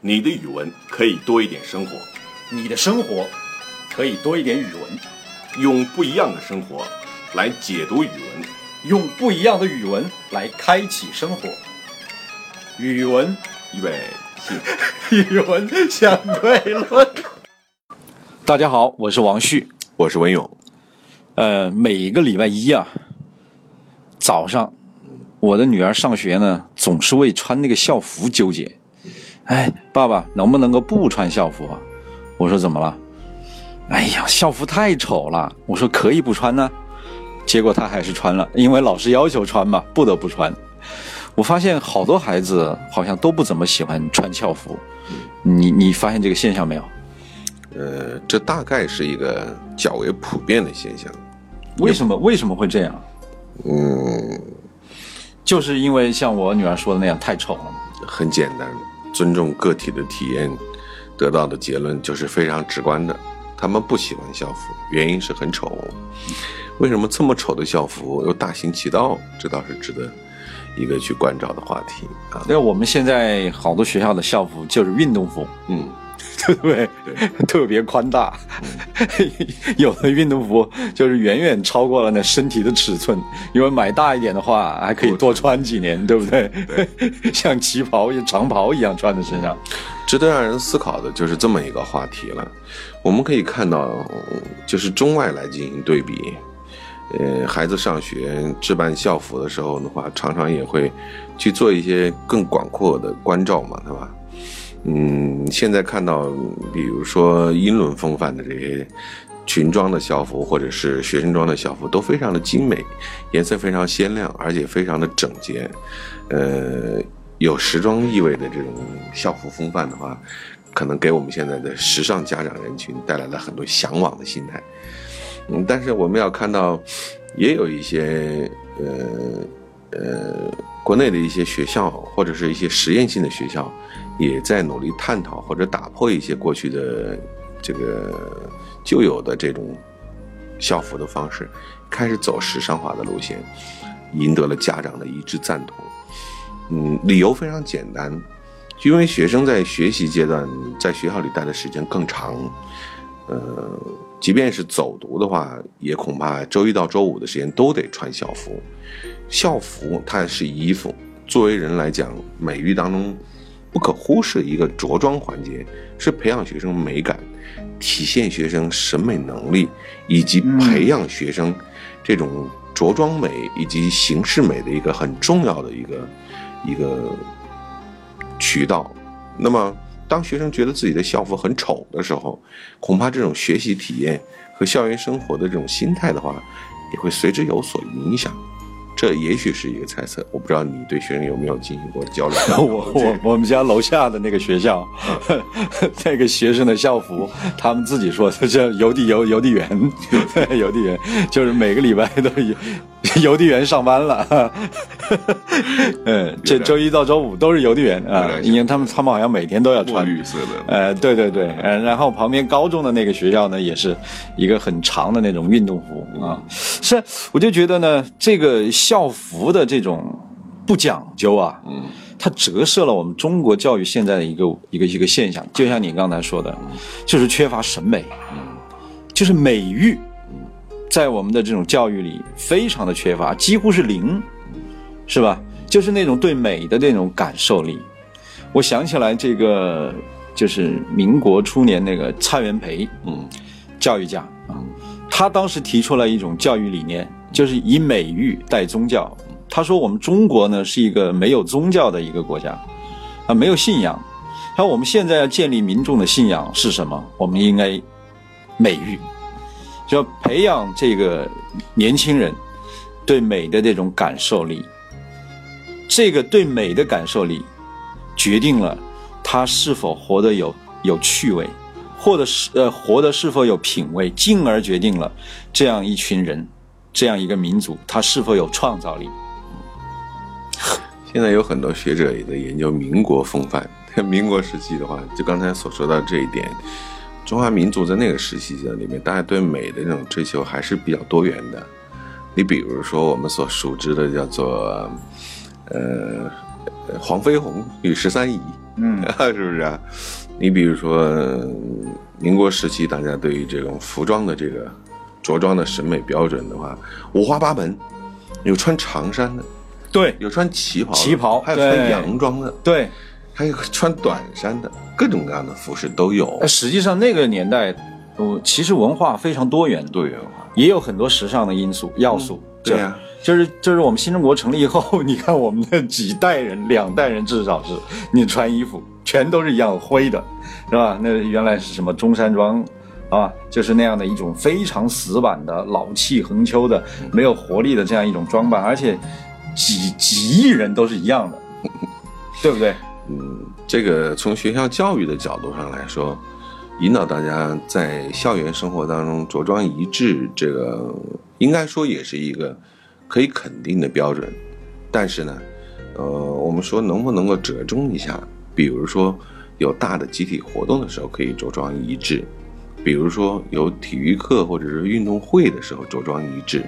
你的语文可以多一点生活，你的生活可以多一点语文，用不一样的生活来解读语文，用不一样的语文来开启生活。语文，预备起。语文相对论。大家好，我是王旭。我是文勇。呃，每个礼拜一啊，早上，我的女儿上学呢，总是为穿那个校服纠结。哎，爸爸，能不能够不穿校服啊？我说怎么了？哎呀，校服太丑了。我说可以不穿呢，结果他还是穿了，因为老师要求穿嘛，不得不穿。我发现好多孩子好像都不怎么喜欢穿校服，你你发现这个现象没有？呃，这大概是一个较为普遍的现象。为什么为什么会这样？嗯，就是因为像我女儿说的那样太丑了。很简单，尊重个体的体验，得到的结论就是非常直观的。他们不喜欢校服，原因是很丑。为什么这么丑的校服又大行其道？这倒是值得一个去关照的话题啊。那我们现在好多学校的校服就是运动服，嗯，对 不对？特别宽大，有的运动服就是远远超过了那身体的尺寸，因为买大一点的话还可以多穿几年，对不对？像旗袍、长袍一样穿在身上。值得让人思考的就是这么一个话题了。我们可以看到，就是中外来进行对比。呃，孩子上学置办校服的时候的话，常常也会去做一些更广阔的关照嘛，对吧？嗯，现在看到，比如说英伦风范的这些裙装的校服，或者是学生装的校服，都非常的精美，颜色非常鲜亮，而且非常的整洁。呃，有时装意味的这种校服风范的话，可能给我们现在的时尚家长人群带来了很多向往的心态。嗯，但是我们要看到，也有一些呃呃国内的一些学校或者是一些实验性的学校，也在努力探讨或者打破一些过去的这个旧有的这种校服的方式，开始走时尚化的路线，赢得了家长的一致赞同。嗯，理由非常简单，因为学生在学习阶段在学校里待的时间更长。呃，即便是走读的话，也恐怕周一到周五的时间都得穿校服。校服它是衣服，作为人来讲，美育当中不可忽视一个着装环节，是培养学生美感、体现学生审美能力，以及培养学生这种着装美以及形式美的一个很重要的一个一个渠道。那么。当学生觉得自己的校服很丑的时候，恐怕这种学习体验和校园生活的这种心态的话，也会随之有所影响。这也许是一个猜测，我不知道你对学生有没有进行过交流。我我我们家楼下的那个学校，那个学生的校服，他们自己说叫邮递邮邮递员，邮递员就是每个礼拜都邮邮递员上班了。嗯，这周一到周五都是邮递员啊，因为他们他们好像每天都要穿绿色的。呃，对对对，呃，然后旁边高中的那个学校呢，也是一个很长的那种运动服啊。是，我就觉得呢，这个校服的这种不讲究啊，嗯，它折射了我们中国教育现在的一个一个一个现象，就像你刚才说的，就是缺乏审美，嗯，就是美育，在我们的这种教育里非常的缺乏，几乎是零，是吧？就是那种对美的那种感受力。我想起来这个，就是民国初年那个蔡元培，嗯，教育家啊，他当时提出了一种教育理念，就是以美育代宗教。他说我们中国呢是一个没有宗教的一个国家，啊，没有信仰。他说我们现在要建立民众的信仰是什么？我们应该美育，就要培养这个年轻人对美的这种感受力。这个对美的感受力，决定了他是否活得有有趣味，或者是呃活得是否有品味，进而决定了这样一群人，这样一个民族，他是否有创造力。现在有很多学者也在研究民国风范。民国时期的话，就刚才所说到这一点，中华民族在那个时期的里面，大家对美的这种追求还是比较多元的。你比如说我们所熟知的叫做。呃，黄飞鸿与十三姨嗯 是不是啊？你比如说，嗯民国时期，大家对于这种服装的这个着装的审美标准的话，五花八门，有穿长衫的，对有穿旗袍，旗袍还有穿洋装的，对，还有穿短衫的，各种各样的服饰都有呃。实际上那个年代，呃，其实文化非常多元，多元化，也有很多时尚的因素要素。对呀、就是就是我们新中国成立以后，你看我们的几代人，两代人至少是，你穿衣服全都是一样灰的，是吧？那原来是什么中山装啊，就是那样的一种非常死板的、老气横秋的、没有活力的这样一种装扮，而且几几亿人都是一样的，对不对？嗯，这个从学校教育的角度上来说，引导大家在校园生活当中着装一致，这个应该说也是一个可以肯定的标准。但是呢，呃，我们说能不能够折中一下？比如说有大的集体活动的时候可以着装一致，比如说有体育课或者是运动会的时候着装一致，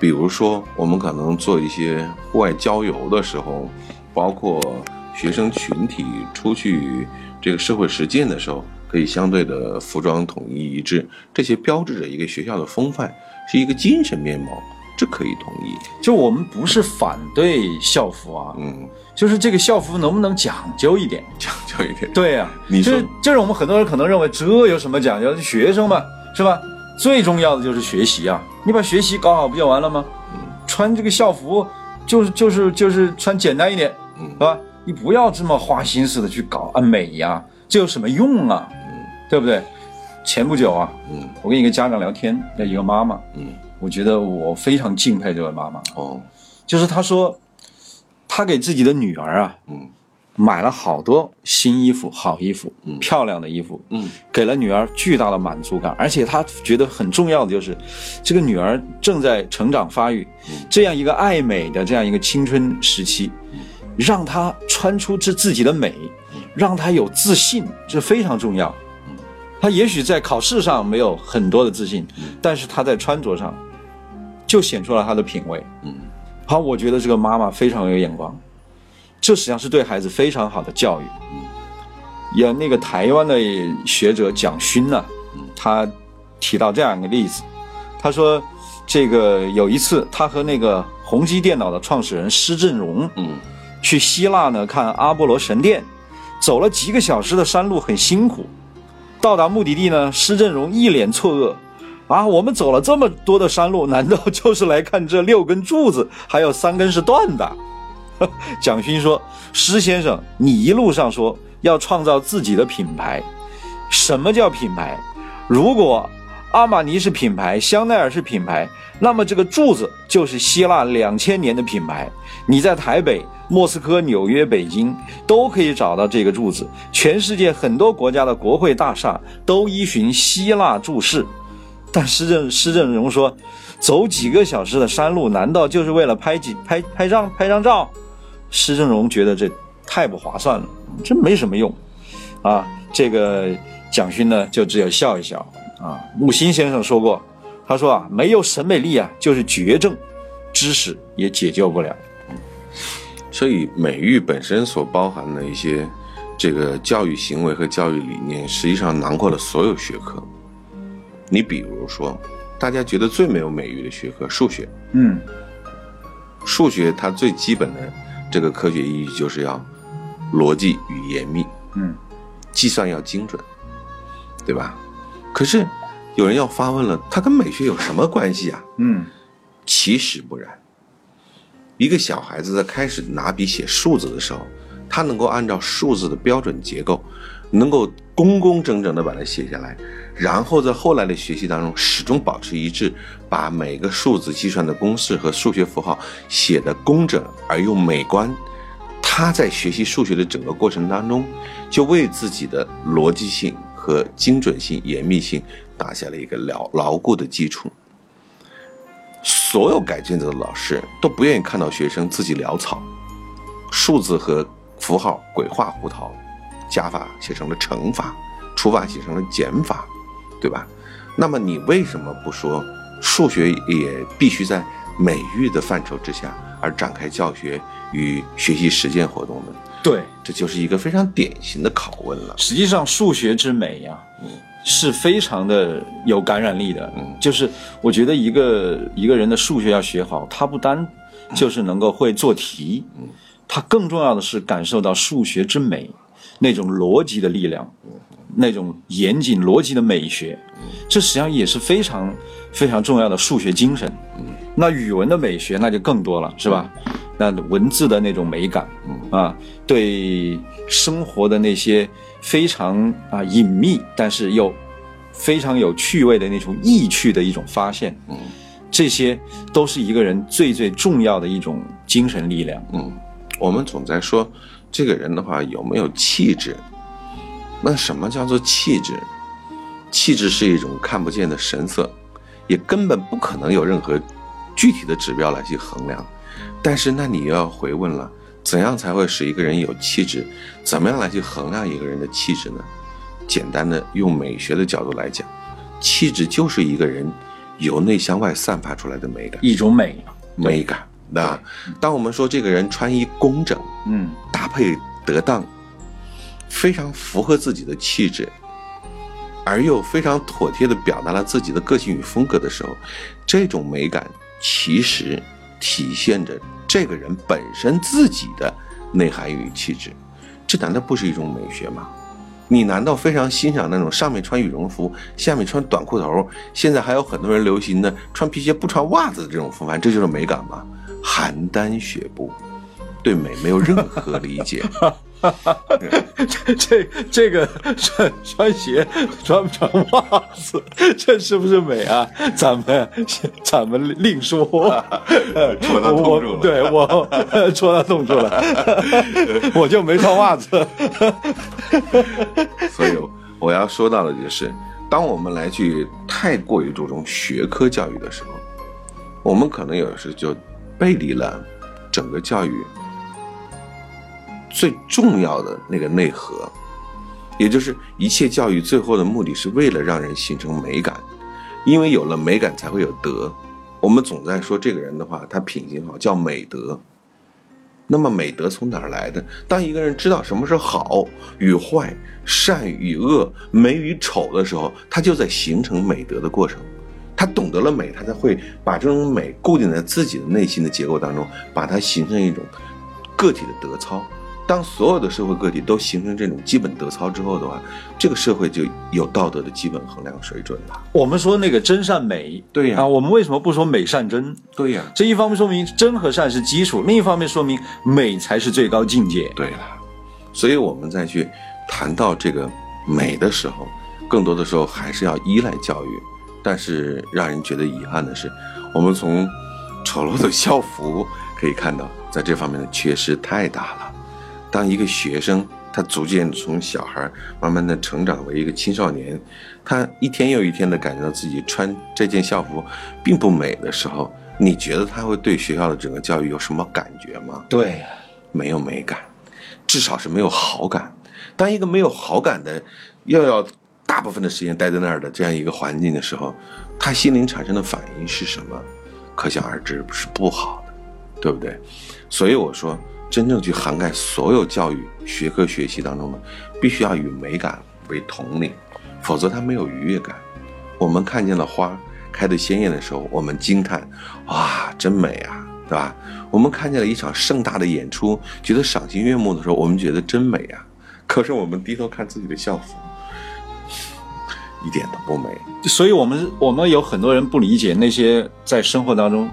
比如说我们可能做一些户外郊游的时候，包括学生群体出去这个社会实践的时候，可以相对的服装统一一致，这些标志着一个学校的风范，是一个精神面貌，这可以同意。就我们不是反对校服啊，嗯，就是这个校服能不能讲究一点？讲究一点。对呀、你说就是就是我们很多人可能认为这有什么讲究？学生嘛，是吧？最重要的就是学习啊！你把学习搞好不就完了吗？穿这个校服就是就是就是穿简单一点，嗯是吧？你不要这么花心思的去搞啊美呀、这有什么用啊？嗯对不对？前不久啊，嗯我跟一个家长聊天，那一个妈妈，嗯，我觉得我非常敬佩这位妈妈，哦，就是她说，她给自己的女儿啊，嗯。买了好多新衣服、好衣服、嗯。漂亮的衣服，嗯。给了女儿巨大的满足感，而且她觉得很重要的就是，这个女儿正在成长发育，这样一个爱美的这样一个青春时期，让她穿出自自己的美，让她有自信，这非常重要。她也许在考试上没有很多的自信，但是她在穿着上就显出了他的品味。嗯好，我觉得这个妈妈非常有眼光，这实际上是对孩子非常好的教育。嗯有那个台湾的学者蒋勋呢、他提到这样一个例子，他说，这个有一次他和那个宏基电脑的创始人施振荣嗯去希腊呢看阿波罗神殿，走了几个小时的山路，很辛苦。到达目的地呢，施振荣一脸错愕，啊，我们走了这么多的山路，难道 就是来看这六根柱子，还有三根是断的？蒋勋说：“施先生，你一路上说要创造自己的品牌，什么叫品牌？如果阿玛尼是品牌，香奈儿是品牌，那么这个柱子就是希腊两千年的品牌。你在台北、莫斯科、纽约、北京都可以找到这个柱子。全世界很多国家的国会大厦都依循希腊柱式。但施正施正荣说，走几个小时的山路，难道就是为了拍几拍拍张拍张照？施正荣觉得这太不划算了，这没什么用，啊，这个蒋勋呢就只有笑一笑啊。木心先生说过，他说啊，没有审美力啊，就是绝症，知识也解救不了。所以美育本身所包含的一些这个教育行为和教育理念，实际上囊括了所有学科。你比如说，大家觉得最没有美誉的学科数学，嗯数学它最基本的这个科学意义就是要逻辑与严密，嗯计算要精准，对吧？可是有人要发问了，它跟美学有什么关系啊？嗯其实不然。一个小孩子在开始拿笔写数字的时候，他能够按照数字的标准结构，能够工工整整的把它写下来，然后在后来的学习当中始终保持一致，把每个数字计算的公式和数学符号写得工整而又美观。他在学习数学的整个过程当中，就为自己的逻辑性和精准性、严密性打下了一个牢牢固的基础。所有改卷子的老师都不愿意看到学生自己潦草，数字和符号鬼画胡桃，加法写成了乘法，除法写成了减法，对吧？那么你为什么不说数学也必须在美育的范畴之下而展开教学与学习实践活动呢？对，这就是一个非常典型的拷问了。实际上数学之美呀、是非常的有感染力的。嗯就是我觉得一个一个人的数学要学好，他不单就是能够会做题，他更重要的是感受到数学之美，那种逻辑的力量，那种严谨逻辑的美学，这实际上也是非常非常重要的数学精神。那语文的美学那就更多了，是吧？那文字的那种美感，啊，对生活的那些非常啊隐秘，但是又非常有趣味的那种意趣的一种发现，嗯，这些都是一个人最最重要的一种精神力量。嗯，我们总在说这个人的话有没有气质？那什么叫做气质？气质是一种看不见的神色，也根本不可能有任何具体的指标来去衡量。但是，那你又要回问了，怎样才会使一个人有气质？怎么样来去衡量一个人的气质呢？简单的用美学的角度来讲，气质就是一个人由内向外散发出来的美感。一种美，美感。那当我们说这个人穿衣工整、嗯，搭配得当，非常符合自己的气质，而又非常妥帖地表达了自己的个性与风格的时候，这种美感其实体现着这个人本身自己的内涵与气质。这难道不是一种美学吗？你难道非常欣赏那种上面穿羽绒服，下面穿短裤头，现在还有很多人流行的穿皮鞋不穿袜子的这种风范，这就是美感吗？邯郸学步，对美没有任何理解。这这个穿穿鞋穿不穿袜子，这是不是美啊？咱们咱们另说。戳到痛处了我对我戳到痛处了，我就没穿袜子。所以我要说到的就是，当我们来去太过于注重学科教育的时候，我们可能有时就背离了整个教育最重要的那个内核，也就是一切教育最后的目的是为了让人形成美感，因为有了美感才会有德。我们总在说这个人的话，他品行好，叫美德。那么美德从哪儿来的？当一个人知道什么是好与坏、善与恶、美与丑的时候，他就在形成美德的过程。他懂得了美，他才会把这种美固定在自己的内心的结构当中，把它形成一种个体的德操。当所有的社会个体都形成这种基本德操之后的话，这个社会就有道德的基本衡量水准了。我们说那个真善美，对呀啊，我们为什么不说美善真？对呀、这一方面说明真和善是基础，另一方面说明美才是最高境界。对了，所以我们再去谈到这个美的时候，更多的时候还是要依赖教育。但是让人觉得遗憾的是，我们从丑陋的校服可以看到，在这方面的缺失太大了。当一个学生他逐渐从小孩慢慢的成长为一个青少年，他一天又一天的感觉到自己穿这件校服并不美的时候，你觉得他会对学校的整个教育有什么感觉吗？对，没有美感，至少是没有好感。当一个没有好感的，又要大部分的时间待在那儿的这样一个环境的时候，他心灵产生的反应是什么？可想而知，是不好的，对不对？所以我说，真正去涵盖所有教育学科学习当中的，必须要与美感为统领，否则它没有愉悦感。我们看见了花开得鲜艳的时候，我们惊叹：哇，真美啊，对吧？我们看见了一场盛大的演出，觉得赏心悦目的时候，我们觉得真美啊。可是我们低头看自己的校服，一点都不美。所以我们我们有很多人不理解那些在生活当中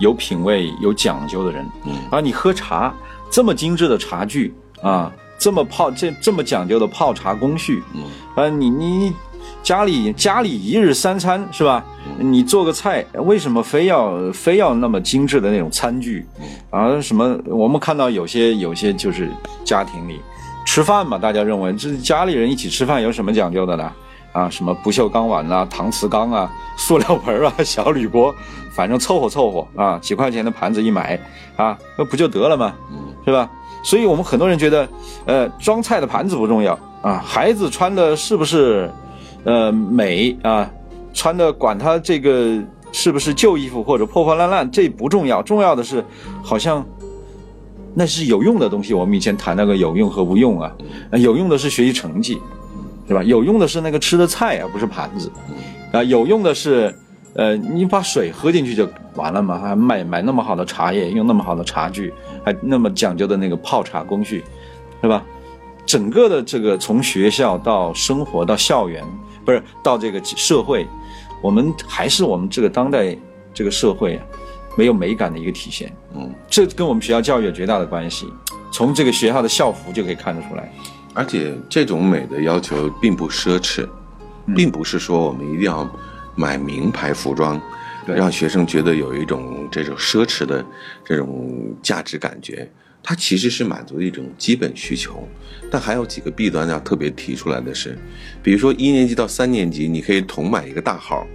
有品味、有讲究的人。嗯而，你喝茶这么精致的茶具啊，这么泡这这么讲究的泡茶工序，嗯啊，你你家里家里一日三餐是吧？你做个菜，为什么非要非要那么精致的那种餐具？啊，什么？我们看到有些有些就是家庭里吃饭嘛，大家认为这家里人一起吃饭有什么讲究的呢？啊，什么不锈钢碗啦、搪瓷缸啊、塑料盆啊、小铝锅，反正凑合凑合啊，几块钱的盘子一买啊，那不就得了吗？是吧？所以我们很多人觉得，呃，装菜的盘子不重要啊，孩子穿的是不是，呃，美啊，穿的管他这个是不是旧衣服或者破破烂烂，这不重要，重要的是好像那是有用的东西。我们以前谈那个有用和无用啊，有用的是学习成绩，对吧？有用的是那个吃的菜啊，不是盘子，啊，有用的是，呃，你把水喝进去就完了嘛，还买买那么好的茶叶，用那么好的茶具，还那么讲究的那个泡茶工序，是吧？整个的这个从学校到生活到校园，不是到这个社会，我们还是我们这个当代这个社会啊，没有美感的一个体现。嗯，这跟我们学校教育有绝大的关系。从这个学校的校服就可以看得出来。而且这种美的要求并不奢侈，并不是说我们一定要买名牌服装，让学生觉得有一种这种奢侈的这种价值感觉。它其实是满足一种基本需求，但还有几个弊端要特别提出来的是，比如说一年级到三年级，你可以同买一个大号，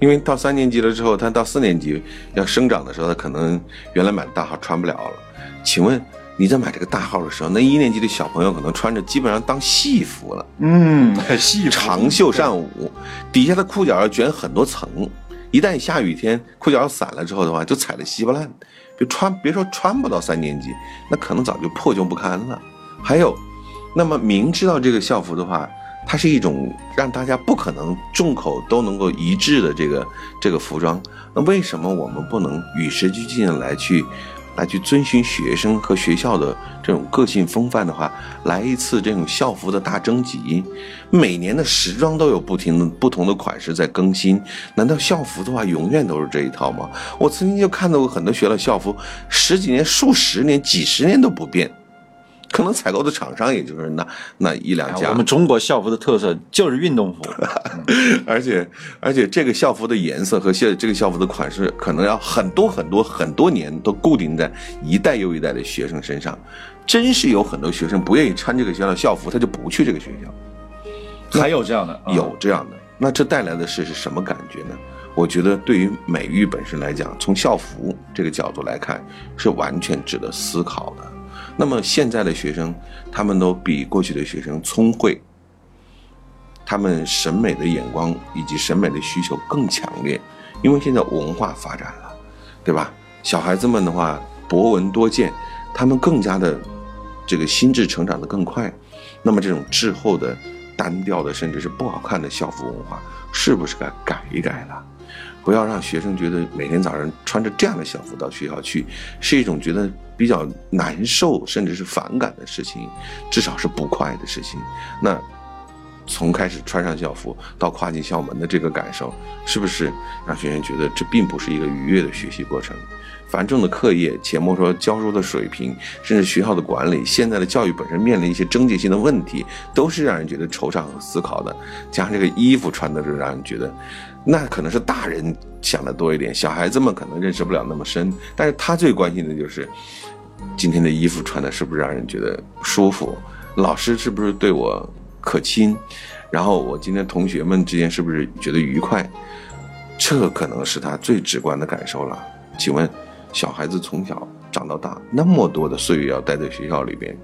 因为到三年级了之后，他到四年级要生长的时候，他可能原来买的大号穿不了了。请问你在买这个大号的时候，那一年级的小朋友可能穿着基本上当戏服了。嗯，很细长袖善舞，底下的裤脚要卷很多层，一旦下雨天裤脚要散了之后的话，就踩得稀巴烂，就穿别说穿不到三年级，那可能早就破旧不堪了。还有，那么明知道这个校服的话，它是一种让大家不可能众口都能够一致的这个这个服装，那为什么我们不能与时俱进的来去？来去遵循学生和学校的这种个性风范的话，来一次这种校服的大征集。每年的时装都有不停的不同的款式在更新，难道校服的话永远都是这一套吗？我曾经就看到过很多学校校服，十几年、数十年、几十年都不变，可能采购的厂商也就是那那一两家。我们中国校服的特色就是运动服，而且而且这个校服的颜色和现这个校服的款式，可能要很多很多很多年都固定在一代又一代的学生身上。真是有很多学生不愿意穿这个学校的校服，他就不去这个学校。还有这样的，啊有这样的，那这带来的是是什么感觉呢？我觉得对于美育本身来讲，从校服这个角度来看，是完全值得思考的。那么现在的学生，他们都比过去的学生聪慧，他们审美的眼光以及审美的需求更强烈，因为现在文化发展了，对吧？小孩子们的话，博闻多见，他们更加的这个心智成长的更快。那么这种滞后的、单调的，甚至是不好看的校服文化，是不是该改一改了？不要让学生觉得每天早上穿着这样的校服到学校去，是一种觉得比较难受，甚至是反感的事情，至少是不快的事情。那从开始穿上校服到跨进校门的这个感受，是不是让学员觉得这并不是一个愉悦的学习过程？繁重的课业，且莫说教书的水平，甚至学校的管理，现在的教育本身面临一些症结性的问题，都是让人觉得惆怅和思考的。加上这个衣服穿的，就让人觉得，那可能是大人想的多一点，小孩子们可能认识不了那么深。但是他最关心的就是，今天的衣服穿的是不是让人觉得舒服？老师是不是对我可亲？然后我今天同学们之间是不是觉得愉快？这可能是他最直观的感受了。请问？小孩子从小长到大，那么多的岁月要待在学校里边，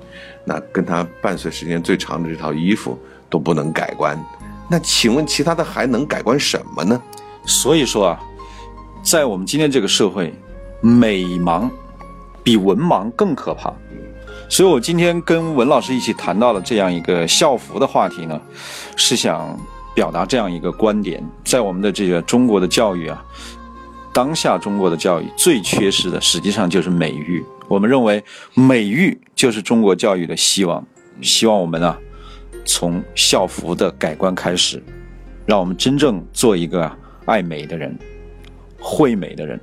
那跟他伴随时间最长的这套衣服都不能改观，那请问其他的还能改观什么呢？所以说啊，在我们今天这个社会，美盲比文盲更可怕。所以我今天跟文老师一起谈到了这样一个校服的话题呢，是想表达这样一个观点，在我们的这个中国的教育啊。当下中国的教育最缺失的，实际上就是美育。我们认为美育就是中国教育的希望。希望我们呢，从校服的改观开始，让我们真正做一个爱美的人，会美的人。